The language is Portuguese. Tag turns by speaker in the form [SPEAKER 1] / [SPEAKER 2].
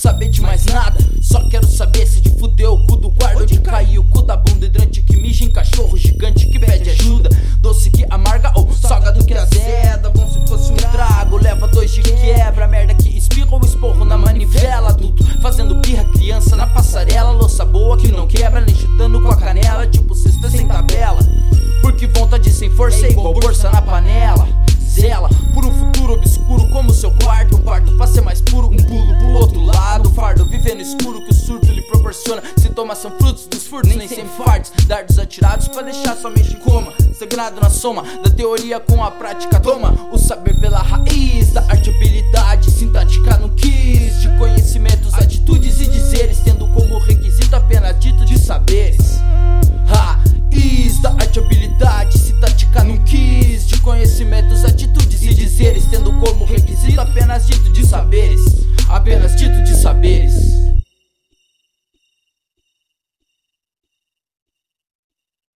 [SPEAKER 1] saber de mais nada. Só quero saber se de fudeu o cu do quarto, onde caiu o cu da bunda hidrante que mija em cachorro gigante que pede ajuda. Doce que amarga ou salgado que azeda. Bom se fosse um trago, leva dois de quebra. Merda que espirra ou esporro na manivela. Adulto fazendo birra, criança na passarela. Louça boa que não quebra, nem chutando com a canela. Tipo cesta sem tabela. Porque vontade sem força é igual bolsa na panela. Zela proporciona. Sintomas são frutos dos furtos, nem sempre fartos. Dardos atirados pra deixar sua mente em coma. Sagrado na soma da teoria com a prática. Toma o saber pela raiz da arte, habilidade sintática no quiz. De conhecimentos, atitudes e dizeres, tendo como requisito apenas dito de saberes. Raiz da arte, habilidade sintática no quiz. De conhecimentos, atitudes e dizeres, tendo como requisito apenas dito de saberes. Apenas dito de saberes.